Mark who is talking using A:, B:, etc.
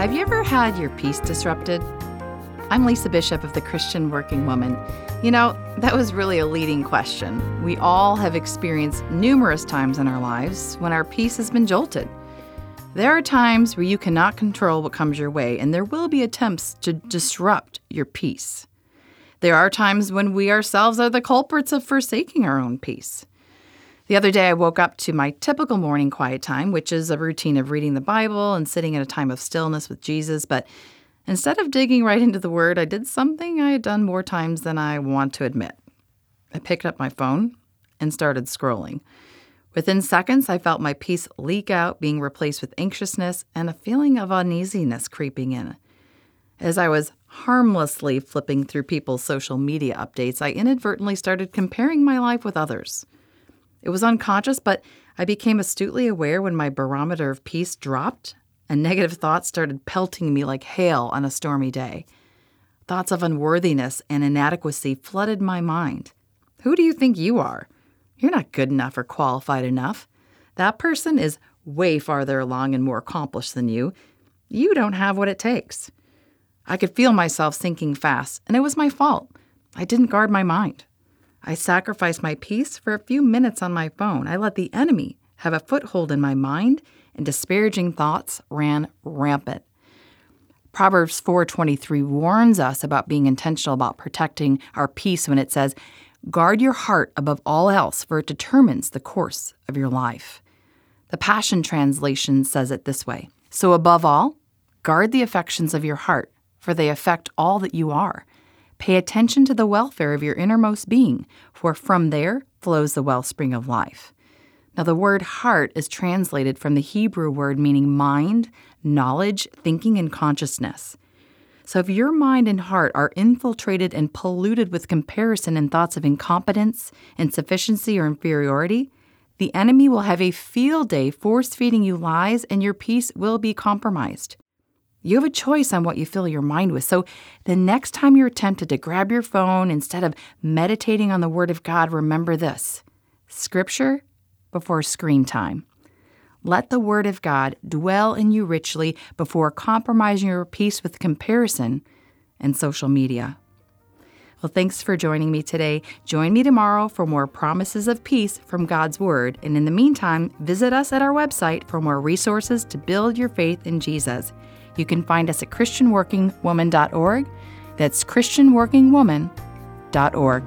A: Have you ever had your peace disrupted? I'm Lisa Bishop of the Christian Working Woman. You know, that was really a leading question. We all have experienced numerous times in our lives when our peace has been jolted. There are times where you cannot control what comes your way, and there will be attempts to disrupt your peace. There are times when we ourselves are the culprits of forsaking our own peace. The other day, I woke up to my typical morning quiet time, which is a routine of reading the Bible and sitting in a time of stillness with Jesus, but Instead of digging right into the word, I did something I had done more times than I want to admit. I picked up my phone and started scrolling. Within seconds, I felt my peace leak out, being replaced with anxiousness and a feeling of uneasiness creeping in. As I was harmlessly flipping through people's social media updates, I inadvertently started comparing my life with others. It was unconscious, but I became astutely aware when my barometer of peace dropped and negative thoughts started pelting me like hail on a stormy day. Thoughts of unworthiness and inadequacy flooded my mind. Who do you think you are? You're not good enough or qualified enough. That person is way farther along and more accomplished than you. You don't have what it takes. I could feel myself sinking fast, and it was my fault. I didn't guard my mind. I sacrificed my peace for a few minutes on my phone. I let the enemy have a foothold in my mind and disparaging thoughts ran rampant. Proverbs 4:23 warns us about being intentional about protecting our peace when it says, "Guard your heart above all else, for it determines the course of your life." The Passion translation says it this way: "So above all, guard the affections of your heart, for they affect all that you are. Pay attention to the welfare of your innermost being, for from there flows the wellspring of life." Now, the word heart is translated from the Hebrew word meaning mind, knowledge, thinking, and consciousness. So, if your mind and heart are infiltrated and polluted with comparison and thoughts of incompetence, insufficiency, or inferiority, the enemy will have a field day force feeding you lies and your peace will be compromised. You have a choice on what you fill your mind with. So, the next time you're tempted to grab your phone instead of meditating on the Word of God, remember this Scripture before screen time. Let the Word of God dwell in you richly before compromising your peace with comparison and social media. Well, thanks for joining me today. Join me tomorrow for more promises of peace from God's Word. And in the meantime, visit us at our website for more resources to build your faith in Jesus. You can find us at ChristianWorkingWoman.org. That's ChristianWorkingWoman.org.